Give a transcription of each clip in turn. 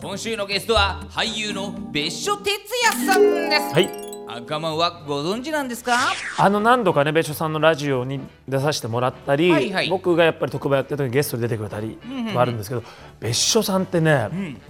今週のゲストは俳優の別所哲也さんです。はい。赤マンはご存知なんですか？あの何度かね別所さんのラジオに出させてもらったり、はいはい。僕がやっぱり特番やってる時にゲストで出てくれたりんうんはあるんですけど、別所さんってね、ん。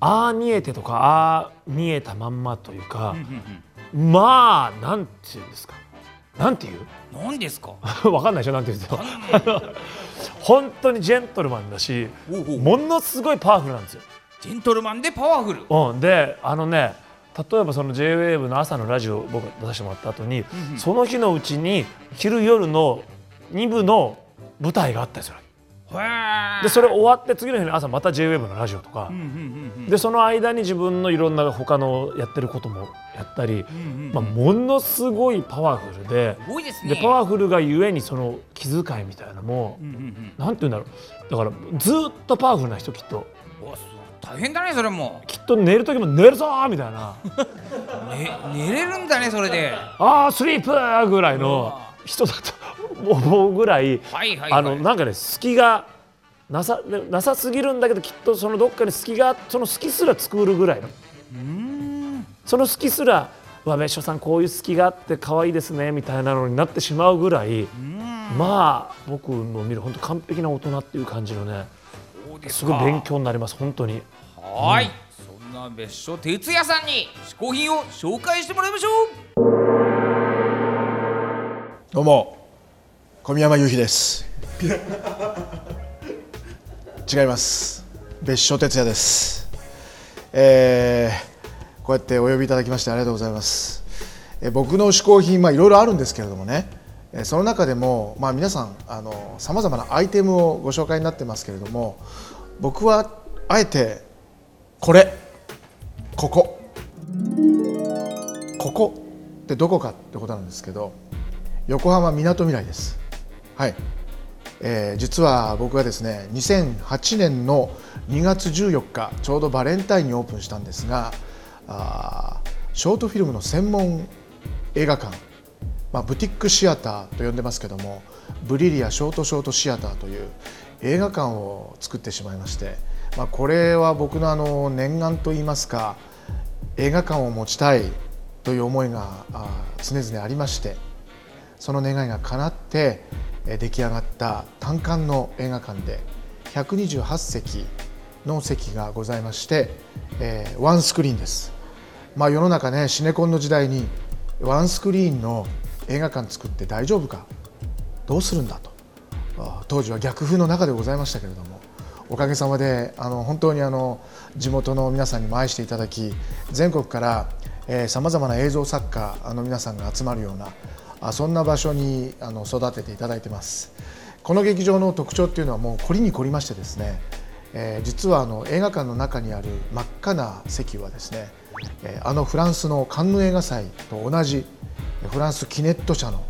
ああ見えてとかああ見えたまんまというか、まあなんていうんですか？なんていう？何ですか？わかんないでしょなんて言うんですよ本当にジェントルマンだしものすごいパワフルなんですよ。ジェントルマンでパワフル。うん、であのね例えばその JWAVE の朝のラジオを僕が出させてもらった後に、その日のうちに昼夜の2部の舞台があったんですよ。へー。でそれ終わって次の日の朝また JWAVE のラジオとか。うん、うんうんでその間に自分のいろんな他のやってることもやったり、うんうんまあ、ものすごいパワフルで。すごいですね。でパワフルがゆえにその気遣いみたいなのも、うんうんうん。なんて言うんだろう。だからずっとパワフルな人きっと大変だねそれも、きっと寝る時も寝るぞーみたいな。ね、寝れるんだねそれで。あースリープーぐらいの人だと思うぐらいはいはい、はい、あのなんかね隙がなさなさすぎるんだけどきっとそのどっかに隙がその隙すら作るぐらいの。その隙すら「わ別所さんこういう隙があって可愛いですね」みたいなのになってしまうぐらい。うん。まあ僕の見る本当完璧な大人っていう感じのねすごい勉強になります本当に。はーい、そんな別所哲也さんに嗜好品を紹介してもらいましょう。どうも。小宮山雄飛です。違います。別所哲也です。えーこうやってお呼びいただきましてありがとうございます。えー僕の嗜好品まあいろいろあるんですけれどもね。えーその中でもまあ皆さんさまざまなアイテムをご紹介になってますけれども僕はあえてこれここここってどこかってことなんですけど横浜みなとみらいです。はい、えー実は僕がですね2008年の2月14日ちょうどバレンタインにオープンしたんですがあショートフィルムの専門映画館、まあ、ブティックシアターと呼んでますけどもブリリアショートショートシアターという映画館を作ってしまいまして、まあ、これは僕のあの念願といいますか映画館を持ちたいという思いが常々ありましてその願いが叶って出来上がった単館の映画館で128席の席がございまして、えーワンスクリーンです、まあ、世の中ねシネコンの時代にワンスクリーンの映画館作って大丈夫か？どうするんだと。当時は逆風の中でございましたけれども。おかげさまであの本当にあの地元の皆さんにも愛していただき全国からさまざまな映像作家の皆さんが集まるようなあそんな場所にあの育てていただいてます。この劇場の特徴っていうのはもう凝りに凝りましてですね、えー実はあの映画館の中にある真っ赤な席はですね、えーあのフランスのカンヌ映画祭と同じフランスキネット社の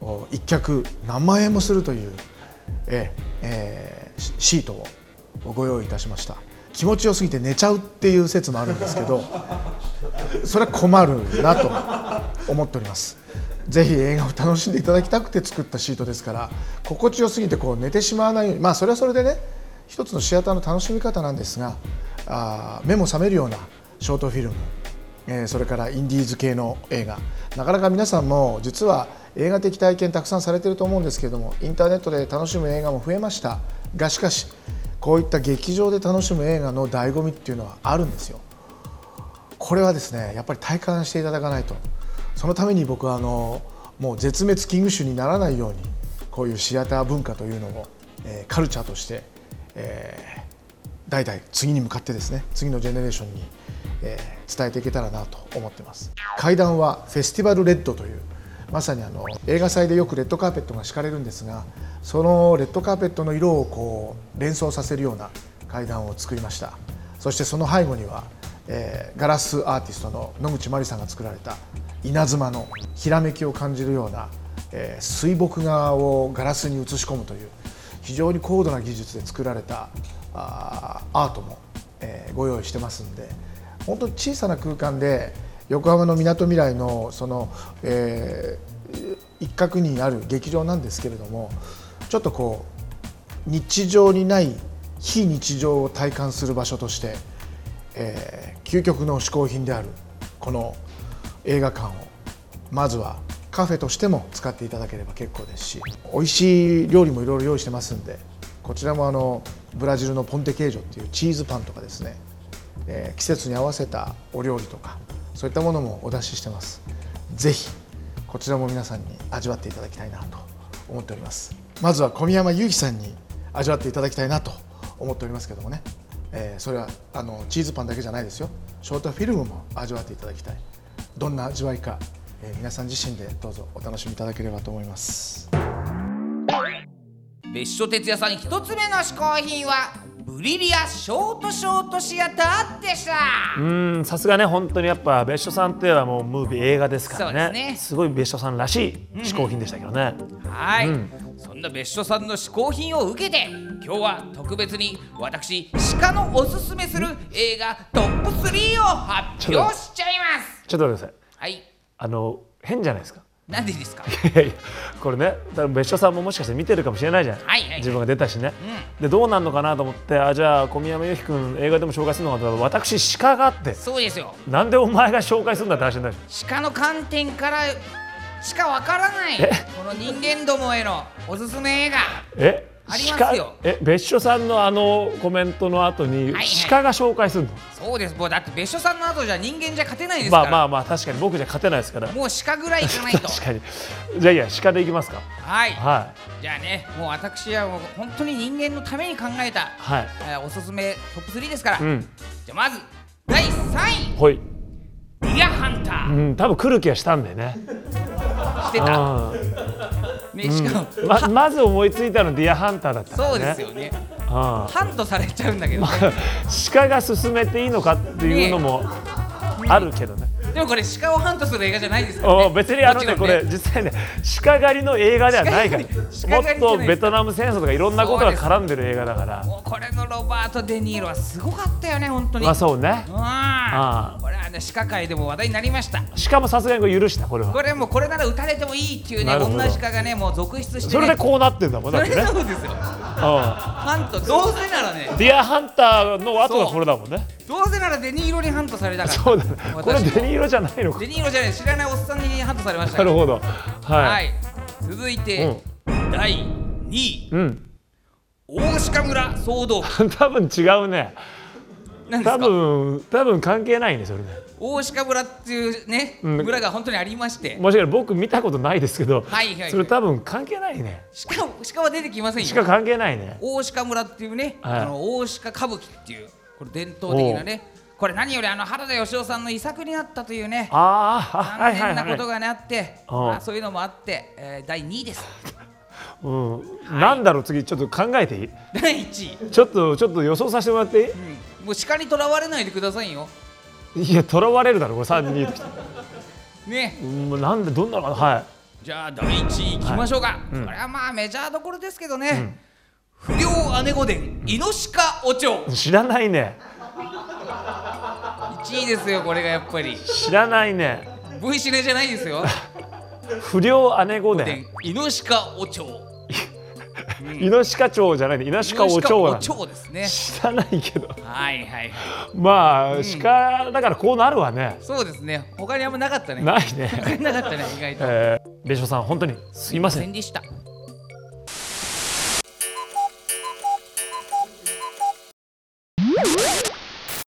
お一脚何万円もするという、えシートをご用意いたしました。気持ちよすぎて寝ちゃうっていう説もあるんですけど それは困るなと思っております。ぜひ映画を楽しんでいただきたくて作ったシートですから心地よすぎてこう寝てしまわないようにまあそれはそれでね一つのシアターの楽しみ方なんですがあ目も覚めるようなショートフィルムえそれからインディーズ系の映画。なかなか皆さんも実は映画的体験たくさんされてると思うんですけれどもインターネットで楽しむ映画も増えました。がしかしこういった劇場で楽しむ映画の醍醐味っていうのはあるんですよ。これはですねやっぱり体感していただかないと。そのために僕はあのもう絶滅危惧種にならないようにこういうシアター文化というのを、えカルチャーとして、えー代々次に向かってですね次のジェネレーションに、えー伝えていけたらなと思ってます。階段はフェスティバルレッドというまさにあの映画祭でよくレッドカーペットが敷かれるんですがそのレッドカーペットの色をこう連想させるような階段を作りました。そしてその背後にはえーガラスアーティストの野口真理さんが作られた稲妻のひらめきを感じるような、えー水墨画をガラスに映し込むという非常に高度な技術で作られたあーアートも、えーご用意してますんで本当に小さな空間で横浜のみなとみらいのその、えー一角にある劇場なんですけれどもちょっとこう日常にない非日常を体感する場所として、えー究極の嗜好品であるこの映画館をまずはカフェとしても使っていただければ結構ですし美味しい料理もいろいろ用意してますんでこちらもあのブラジルのポンテケージョっていうチーズパンとかですね、えー季節に合わせたお料理とかそういったものもお出ししてます。ぜひこちらも皆さんに味わっていただきたいなと思っております。まずは小宮山雄飛さんに味わっていただきたいなと思っておりますけどもね、えーそれはあのチーズパンだけじゃないですよ。ショートフィルムも味わっていただきたい。どんな味わいか、えー皆さん自身でどうぞお楽しみいただければと思います。別所哲也さん一つ目の嗜好品はブリリアショートショートシアターでした。うーんさすがね本当にやっぱ別所さんってはもうムービー映画ですからね。そうですね。ごい別所さんらしい嗜好品でしたけどね、はい、そんな別所さんの嗜好品を受けて今日は特別に私鹿のおすすめする映画トップ3を発表しちゃいます。ちょっと待ってください。はい。あの変じゃないですかなんでですか？いやいやこれね多分別所さんももしかして見てるかもしれないじゃん、はいはい自分が出たしね、でどうなんのかなと思ってあじゃあ小宮山由紀君映画でも紹介するのかと私鹿があって。そうですよ。なんでお前が紹介するんだって話になる。鹿の観点からしかわからない。この人間どもへのおすすめ映画。え？ありますよ。鹿え別所さんのあのコメントの後にはいはい。鹿が紹介するの、そうです。もうだって別所さんの後じゃ人間じゃ勝てないですから、まあまあまあ確かに僕じゃ勝てないですから。もう鹿ぐらいいかないと。確かに。じゃあいいや鹿でいきますか。はい。はじゃあねもう私はもう本当に人間のために考えたいはい。えーおすすめトップ3ですから、うん。じゃあまず第3位。ほい、ディアハンタうーん、多分来る気がしたんだよね。してた、あね、しかも、ーままず思いついたのディアハンターだったからね。そうですよね。あハントされちゃうんだけどね。ー鹿が進めていいのかっていうのもあるけどねでもこれ鹿をハントする映画じゃないですからね。お別にあのねもちろんこれ実際ね鹿狩りの映画ではないから。もっとベトナム戦争とかいろんなことが絡んでる映画だから。もうこれのロバート・デ・ニーロはすごかったよね本当に。まあそうね。うん。あこれはね鹿界でも話題になりました。しかもさすがに許したこれは。これもうこれなら撃たれてもいいっていうね女鹿がねもう続出してね。それでこうなってんだもんだってね。そうですよ。うハントどうせならね。んディアハンターの後がこれだもんね。どうせならデニーロにハントされたから。そうだね。これ私デニーロじゃないのか。デニーロじゃない知らないおっさんにハントされました。なるほど。ははい。い続いて、第2位。うん。大鹿村騒動。記 多分違うね。多分多分関係ないねそれね。大鹿村っていうね、うん。村が本当にありまして。もしかしたら僕見たことないですけどはいはいはい。それ多分関係ないね。鹿鹿は出てきませんよ。しか関係ないね。大鹿村っていうね、はい。あの大鹿歌舞伎っていうこれ伝統的なねこれ何よりあの原田芳雄さんの遺作になったというねあ残はいはい念なことがねあって、うん。まあ、そういうのもあって、えー第2位です。うん、なんだろう次ちょっと考えていい？第1位、ちょっとちょっと予想させてもらっていい？うん、もう鹿にとらわれないでくださいよ。いや、とらわれるだろ、これ3人。ね。うん、なんで、どんなのはじゃあ第1位いきましょうか、うん。これはまあメジャーどころですけどね、不良姉御伝イノシカお蝶い。知らないね。1位ですよこれがやっぱり知らないね。V シネじゃないですよ不良姉御伝伝。イノシカお蝶 イノシカ町じゃないね。イノシカお蝶おなんだ。蝶ですね知らないけど。はいはいまあ、鹿だからこうなるわね。そうですね他にあんまなかったねないね。なかったね意外とえー、別所さん、本当にすいません。せんでした